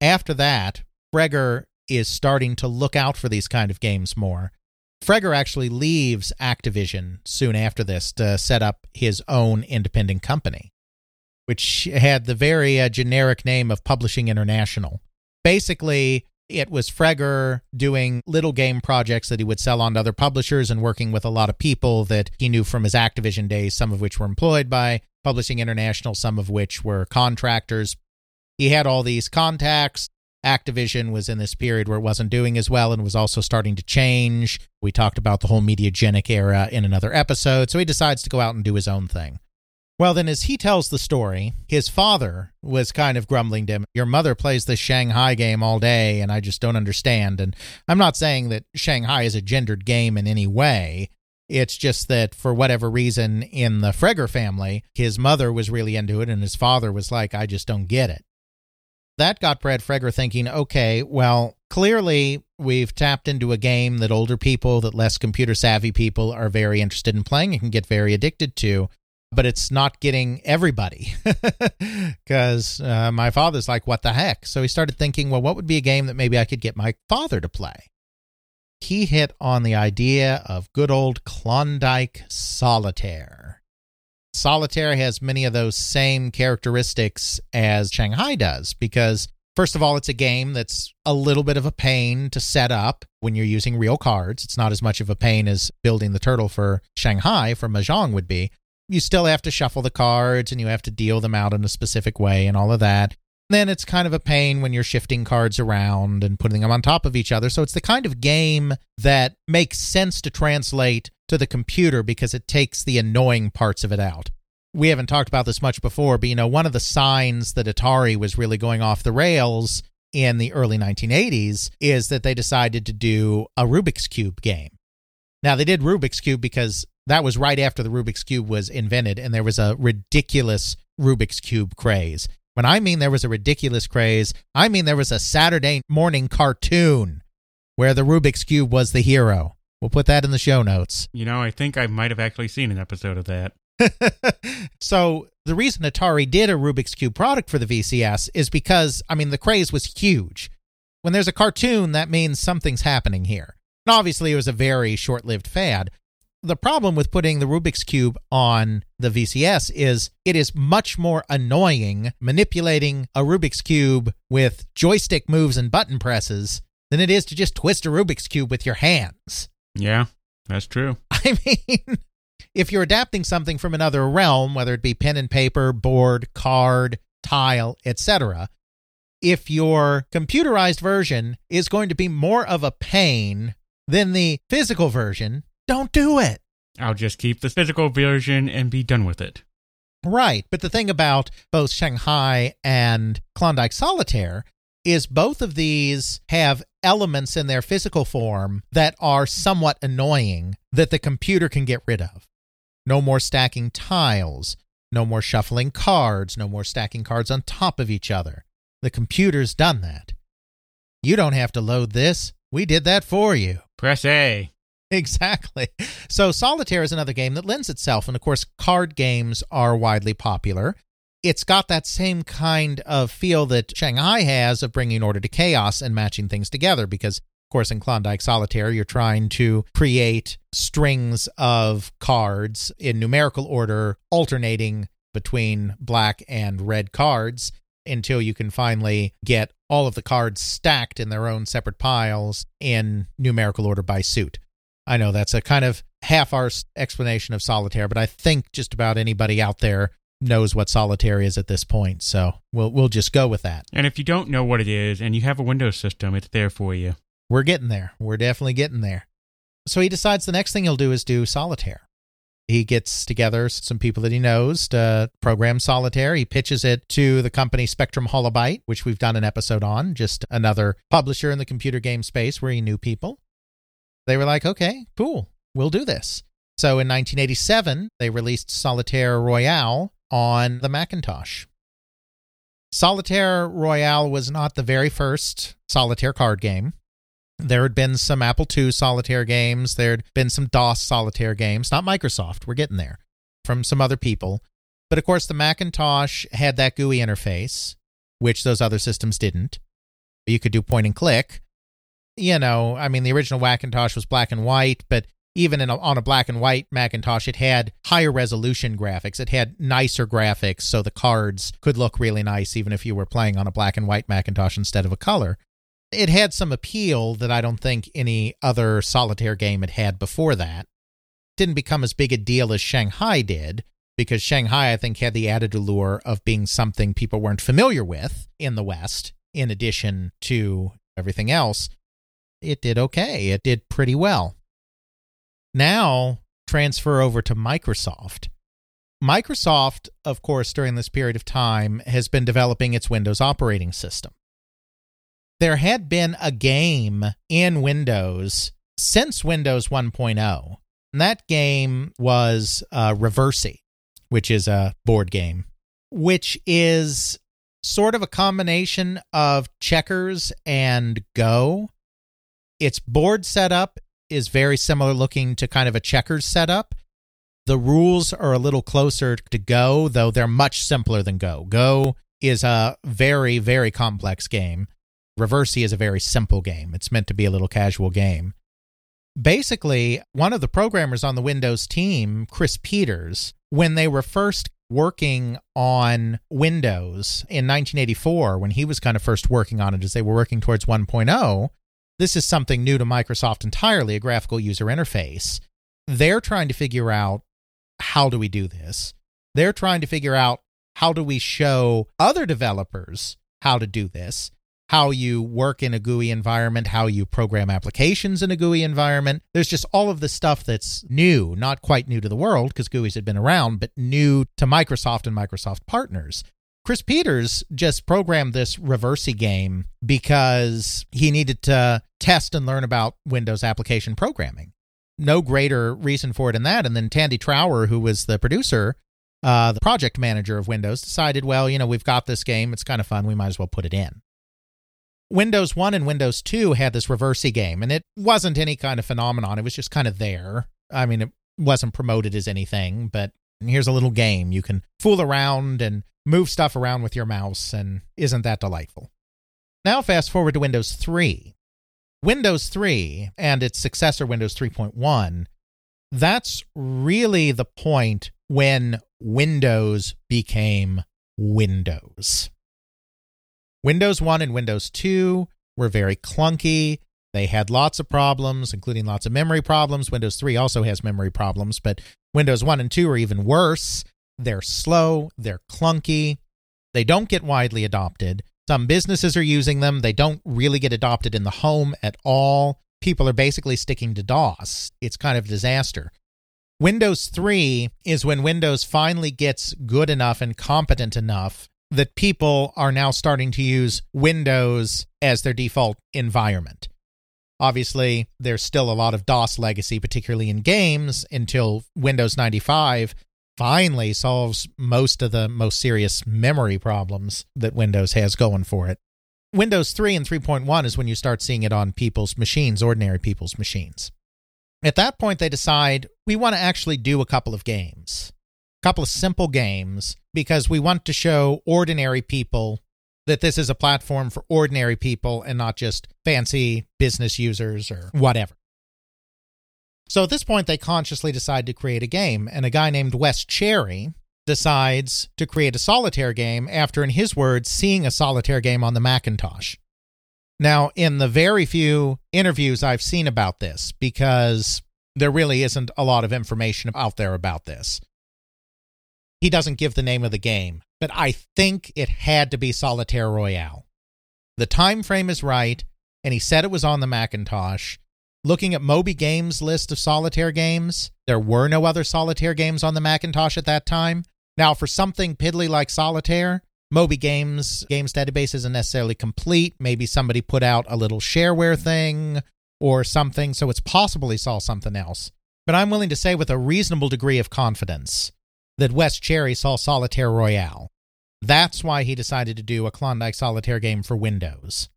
After that, Fregger is starting to look out for these kind of games more. Fregger actually leaves Activision soon after this to set up his own independent company, which had the very uh, generic name of Publishing International. Basically, it was Fregger doing little game projects that he would sell on to other publishers and working with a lot of people that he knew from his Activision days, some of which were employed by Publishing International, some of which were contractors. He had all these contacts. Activision was in this period where it wasn't doing as well and was also starting to change. We talked about the whole mediagenic era in another episode, so he decides to go out and do his own thing. Well, then, as he tells the story, his father was kind of grumbling to him, Your mother plays this Shanghai game all day, and I just don't understand. And I'm not saying that Shanghai is a gendered game in any way. It's just that for whatever reason in the Fregger family, his mother was really into it, and his father was like, I just don't get it. That got Brad Fregger thinking, okay, well, clearly we've tapped into a game that older people, that less computer savvy people are very interested in playing and can get very addicted to but it's not getting everybody because uh, my father's like, what the heck? So he started thinking, well, what would be a game that maybe I could get my father to play? He hit on the idea of good old Klondike Solitaire. Solitaire has many of those same characteristics as Shanghai does because First of all, it's a game that's a little bit of a pain to set up when you're using real cards. It's not as much of a pain as building the turtle for Shanghai for Mahjong would be. You still have to shuffle the cards and you have to deal them out in a specific way and all of that. Then it's kind of a pain when you're shifting cards around and putting them on top of each other. So it's the kind of game that makes sense to translate to the computer because it takes the annoying parts of it out we haven't talked about this much before, but you know, one of the signs that Atari was really going off the rails in the early 1980s is that they decided to do a Rubik's Cube game. Now, they did Rubik's Cube because that was right after the Rubik's Cube was invented, and there was a ridiculous Rubik's Cube craze. When I mean there was a ridiculous craze, I mean there was a Saturday morning cartoon where the Rubik's Cube was the hero. We'll put that in the show notes. You know, I think I might have actually seen an episode of that. so the reason Atari did a Rubik's Cube product for the VCS is because, I mean, the craze was huge. When there's a cartoon, that means something's happening here. And obviously, it was a very short lived fad. The problem with putting the Rubik's Cube on the VCS is it is much more annoying manipulating a Rubik's Cube with joystick moves and button presses than it is to just twist a Rubik's Cube with your hands. Yeah, that's true. I mean, if you're adapting something from another realm, whether it be pen and paper, board, card, tile, etc., if your computerized version is going to be more of a pain than the physical version, don't do it. I'll just keep the physical version and be done with it. Right. But the thing about both Shanghai and Klondike Solitaire is both of these have elements in their physical form that are somewhat annoying that the computer can get rid of. No more stacking tiles. No more shuffling cards. No more stacking cards on top of each other. The computer's done that. You don't have to load this. We did that for you. Press A. Exactly. So, Solitaire is another game that lends itself, and of course, card games are widely popular. It's got that same kind of feel that Shanghai has of bringing order to chaos and matching things together because of course, in Klondike Solitaire, you're trying to create strings of cards in numerical order, alternating between black and red cards until you can finally get all of the cards stacked in their own separate piles in numerical order by suit. I know that's a kind of half arsed explanation of solitaire, but I think just about anybody out there knows what solitaire is at this point. So we'll we'll just go with that. And if you don't know what it is and you have a Windows system, it's there for you we're getting there. We're definitely getting there. So he decides the next thing he'll do is do solitaire. He gets together some people that he knows to program solitaire. He pitches it to the company Spectrum Holobyte, which we've done an episode on, just another publisher in the computer game space where he knew people. They were like, okay, cool, we'll do this. So in 1987, they released Solitaire Royale on the Macintosh. Solitaire Royale was not the very first solitaire card game. There had been some Apple II solitaire games. There had been some DOS solitaire games, not Microsoft. We're getting there from some other people. But of course, the Macintosh had that GUI interface, which those other systems didn't. You could do point and click. You know, I mean, the original Macintosh was black and white, but even a, on a black and white Macintosh, it had higher resolution graphics. It had nicer graphics, so the cards could look really nice, even if you were playing on a black and white Macintosh instead of a color it had some appeal that I don't think any other solitaire game had had before that. Didn't become as big a deal as Shanghai did, because Shanghai, I think, had the added allure of being something people weren't familiar with in the West, in addition to everything else. It did okay. It did pretty well. Now, transfer over to Microsoft. Microsoft, of course, during this period of time, has been developing its Windows operating system there had been a game in Windows since Windows 1.0. And that game was uh, Reversi, which is a board game, which is sort of a combination of checkers and Go. Its board setup is very similar looking to kind of a checkers setup. The rules are a little closer to Go, though they're much simpler than Go. Go is a very, very complex game. Reversi is a very simple game. It's meant to be a little casual game. Basically, one of the programmers on the Windows team, Chris Peters, when they were first working on Windows in 1984 when he was kind of first working on it as they were working towards 1.0. This is something new to Microsoft entirely, a graphical user interface. They're trying to figure out how do we do this? They're trying to figure out how do we show other developers how to do this? How you work in a GUI environment, how you program applications in a GUI environment. There's just all of the stuff that's new, not quite new to the world because GUIs had been around, but new to Microsoft and Microsoft partners. Chris Peters just programmed this Reversi game because he needed to test and learn about Windows application programming. No greater reason for it than that. And then Tandy Trower, who was the producer, uh, the project manager of Windows, decided, well, you know, we've got this game. It's kind of fun. We might as well put it in. Windows 1 and Windows 2 had this Reversi game, and it wasn't any kind of phenomenon. It was just kind of there. I mean, it wasn't promoted as anything, but here's a little game. You can fool around and move stuff around with your mouse, and isn't that delightful? Now, fast forward to Windows 3. Windows 3 and its successor, Windows 3.1, that's really the point when Windows became Windows. Windows 1 and Windows 2 were very clunky. They had lots of problems, including lots of memory problems. Windows 3 also has memory problems, but Windows 1 and 2 are even worse. They're slow, they're clunky, they don't get widely adopted. Some businesses are using them, they don't really get adopted in the home at all. People are basically sticking to DOS. It's kind of a disaster. Windows 3 is when Windows finally gets good enough and competent enough that people are now starting to use Windows as their default environment. Obviously, there's still a lot of DOS legacy, particularly in games, until Windows 95 finally solves most of the most serious memory problems that Windows has going for it. Windows 3 and 3.1 is when you start seeing it on people's machines, ordinary people's machines. At that point, they decide we want to actually do a couple of games, a couple of simple games, because we want to show ordinary people that this is a platform for ordinary people and not just fancy business users or whatever. So at this point, they consciously decide to create a game, and a guy named Wes Cherry decides to create a solitaire game after, in his words, seeing a solitaire game on the Macintosh. Now, in the very few interviews I've seen about this, because there really isn't a lot of information out there about this, he doesn't give the name of the game, but I think it had to be Solitaire Royale. The time frame is right, and he said it was on the Macintosh. Looking at Moby Games' list of solitaire games, there were no other solitaire games on the Macintosh at that time. Now, for something piddly like solitaire, Moby Games games database isn't necessarily complete. Maybe somebody put out a little shareware thing or something, so it's possible he saw something else. But I'm willing to say with a reasonable degree of confidence that Wes Cherry saw Solitaire Royale. That's why he decided to do a Klondike Solitaire game for Windows.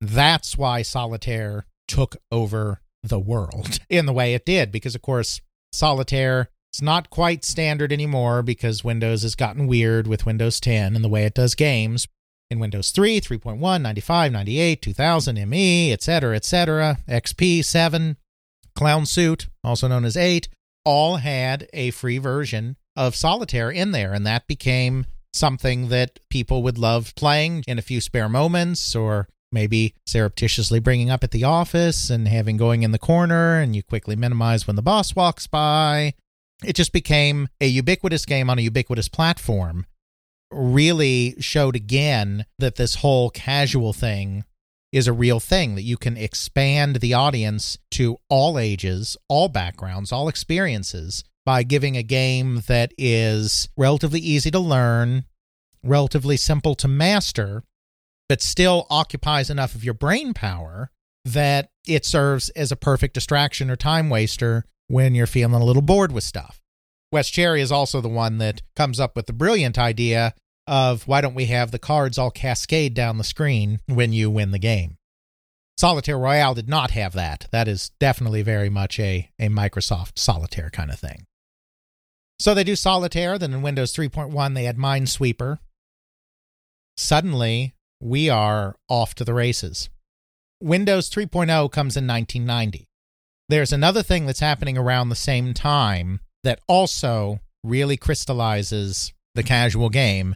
That's why Solitaire took over the world in the way it did, because, of course, Solitaire it's not quite standard anymore because Windows has gotten weird with Windows 10 and the way it does games. In Windows 3, 3.1, 95, 98, 2000, ME, etc., etc., XP, 7, Clown Suit, also known as 8, all had a free version of Solitaire in there, and that became something that people would love playing in a few spare moments or maybe surreptitiously bringing up at the office and having going in the corner and you quickly minimize when the boss walks by it just became a ubiquitous game on a ubiquitous platform. Really showed again that this whole casual thing is a real thing, that you can expand the audience to all ages, all backgrounds, all experiences by giving a game that is relatively easy to learn, relatively simple to master, but still occupies enough of your brain power that it serves as a perfect distraction or time waster when you're feeling a little bored with stuff. Wes Cherry is also the one that comes up with the brilliant idea of why don't we have the cards all cascade down the screen when you win the game. Solitaire Royale did not have that. That is definitely very much a, a Microsoft Solitaire kind of thing. So they do Solitaire, then in Windows 3.1 they add Minesweeper. Suddenly, we are off to the races. Windows 3.0 comes in 1990. There's another thing that's happening around the same time that also really crystallizes the casual game,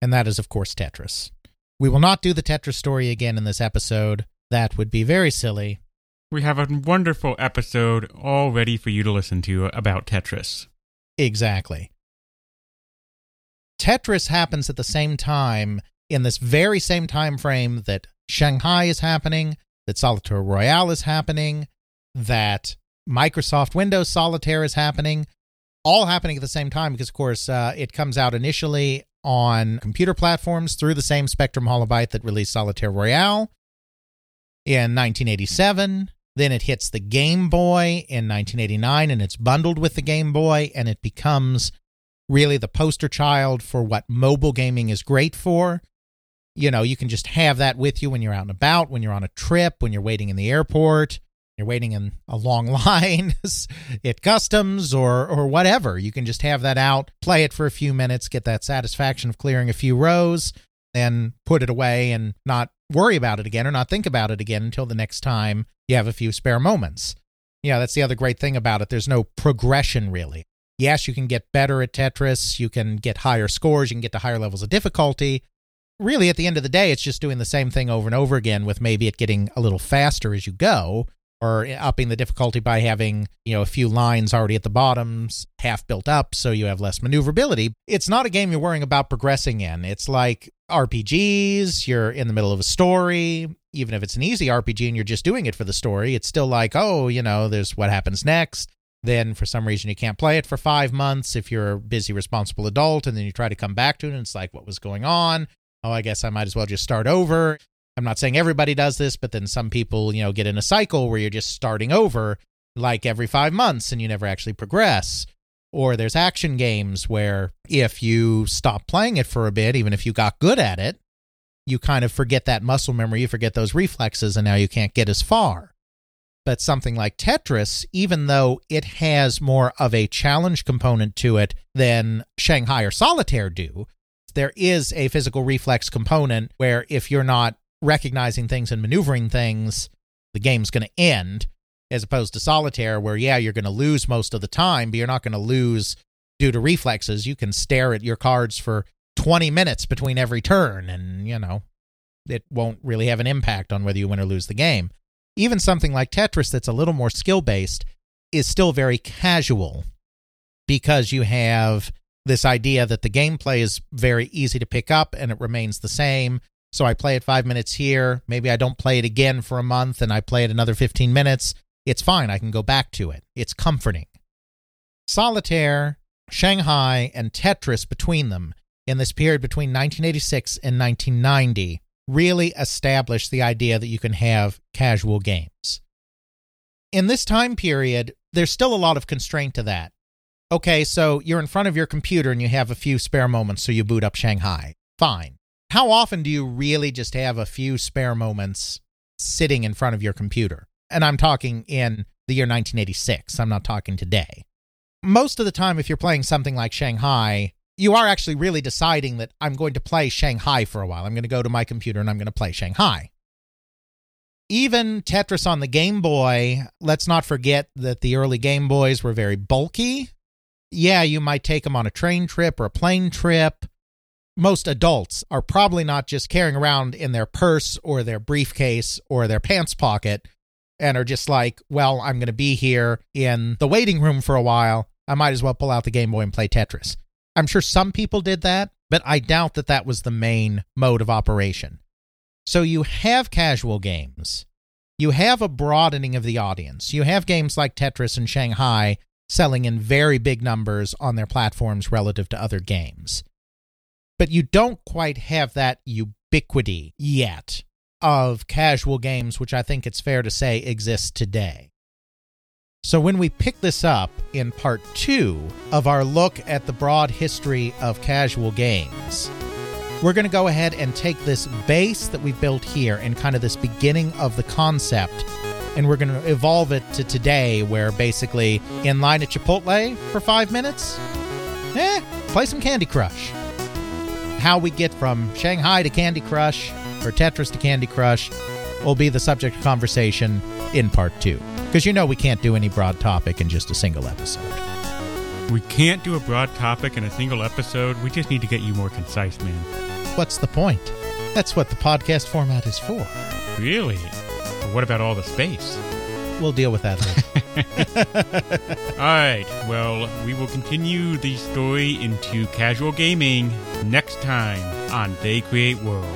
and that is, of course, Tetris. We will not do the Tetris story again in this episode. That would be very silly. We have a wonderful episode all ready for you to listen to about Tetris. Exactly. Tetris happens at the same time in this very same time frame that Shanghai is happening, that Solitaire Royale is happening, that Microsoft Windows Solitaire is happening, all happening at the same time because, of course, uh, it comes out initially on computer platforms through the same Spectrum Holobyte that released Solitaire Royale in 1987. Then it hits the Game Boy in 1989 and it's bundled with the Game Boy and it becomes really the poster child for what mobile gaming is great for. You know, you can just have that with you when you're out and about, when you're on a trip, when you're waiting in the airport, you're waiting in a long line at customs or or whatever. You can just have that out, play it for a few minutes, get that satisfaction of clearing a few rows, then put it away and not worry about it again or not think about it again until the next time you have a few spare moments. Yeah, that's the other great thing about it. There's no progression really. Yes, you can get better at Tetris, you can get higher scores, you can get to higher levels of difficulty. Really, at the end of the day, it's just doing the same thing over and over again with maybe it getting a little faster as you go or upping the difficulty by having, you know, a few lines already at the bottoms, half built up so you have less maneuverability. It's not a game you're worrying about progressing in. It's like RPGs, you're in the middle of a story, even if it's an easy RPG and you're just doing it for the story, it's still like, oh, you know, there's what happens next. Then for some reason you can't play it for 5 months if you're a busy responsible adult and then you try to come back to it and it's like what was going on? Oh, I guess I might as well just start over. I'm not saying everybody does this, but then some people, you know, get in a cycle where you're just starting over like every five months and you never actually progress. Or there's action games where if you stop playing it for a bit, even if you got good at it, you kind of forget that muscle memory, you forget those reflexes, and now you can't get as far. But something like Tetris, even though it has more of a challenge component to it than Shanghai or Solitaire do, there is a physical reflex component where if you're not recognizing things and maneuvering things, the game's going to end, as opposed to solitaire, where, yeah, you're going to lose most of the time, but you're not going to lose due to reflexes. You can stare at your cards for 20 minutes between every turn, and, you know, it won't really have an impact on whether you win or lose the game. Even something like Tetris, that's a little more skill based, is still very casual because you have this idea that the gameplay is very easy to pick up and it remains the same. So I play it five minutes here. Maybe I don't play it again for a month and I play it another 15 minutes. It's fine. I can go back to it. It's comforting. Solitaire, Shanghai, and Tetris between them in this period between 1986 and 1990 really established the idea that you can have casual games. In this time period, there's still a lot of constraint to that. Okay, so you're in front of your computer and you have a few spare moments, so you boot up Shanghai. Fine. How often do you really just have a few spare moments sitting in front of your computer? And I'm talking in the year 1986. I'm not talking today. Most of the time, if you're playing something like Shanghai, you are actually really deciding that I'm going to play Shanghai for a while. I'm going to go to my computer and I'm going to play Shanghai. Even Tetris on the Game Boy, let's not forget that the early Game Boys were very bulky. Yeah, you might take them on a train trip or a plane trip most adults are probably not just carrying around in their purse or their briefcase or their pants pocket and are just like, well, I'm going to be here in the waiting room for a while. I might as well pull out the Game Boy and play Tetris. I'm sure some people did that, but I doubt that that was the main mode of operation. So you have casual games. You have a broadening of the audience. You have games like Tetris and Shanghai selling in very big numbers on their platforms relative to other games but you don't quite have that ubiquity yet of casual games, which I think it's fair to say exists today. So, when we pick this up in part two of our look at the broad history of casual games, we're going to go ahead and take this base that we've built here and kind of this beginning of the concept, and we're going to evolve it to today, where basically in line at Chipotle for five minutes, eh, play some Candy Crush how we get from Shanghai to Candy Crush or Tetris to Candy Crush will be the subject of conversation in part two. Because you know we can't do any broad topic in just a single episode. We can't do a broad topic in a single episode. We just need to get you more concise, man. What's the point? That's what the podcast format is for. Really? But what about all the space? We'll deal with that. All right, well, we will continue the story into casual gaming next time on They Create Worlds.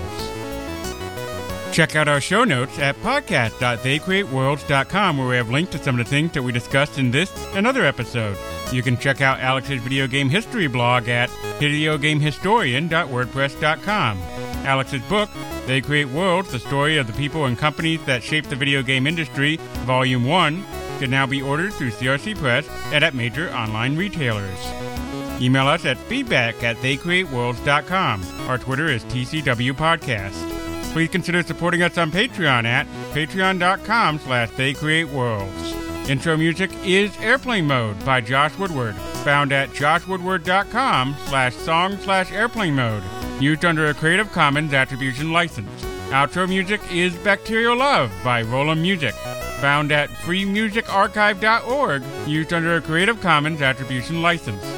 Check out our show notes at podcast.theycreateworlds.com where we have links to some of the things that we discussed in this and other episodes. You can check out Alex's video game history blog at videogamehistorian.wordpress.com. Alex's book, They Create Worlds, the story of the people and companies that shape the video game industry, Volume 1, can now be ordered through CRC Press and at major online retailers. Email us at feedback at theycreateworlds.com. Our Twitter is TCW Podcast. Please consider supporting us on Patreon at patreon.com slash theycreateworlds. Intro music is Airplane Mode by Josh Woodward, found at joshwoodward.com slash song slash airplane mode, used under a Creative Commons Attribution License. Outro music is Bacterial Love by Rolemusic, found at freemusicarchive.org, used under a Creative Commons Attribution License.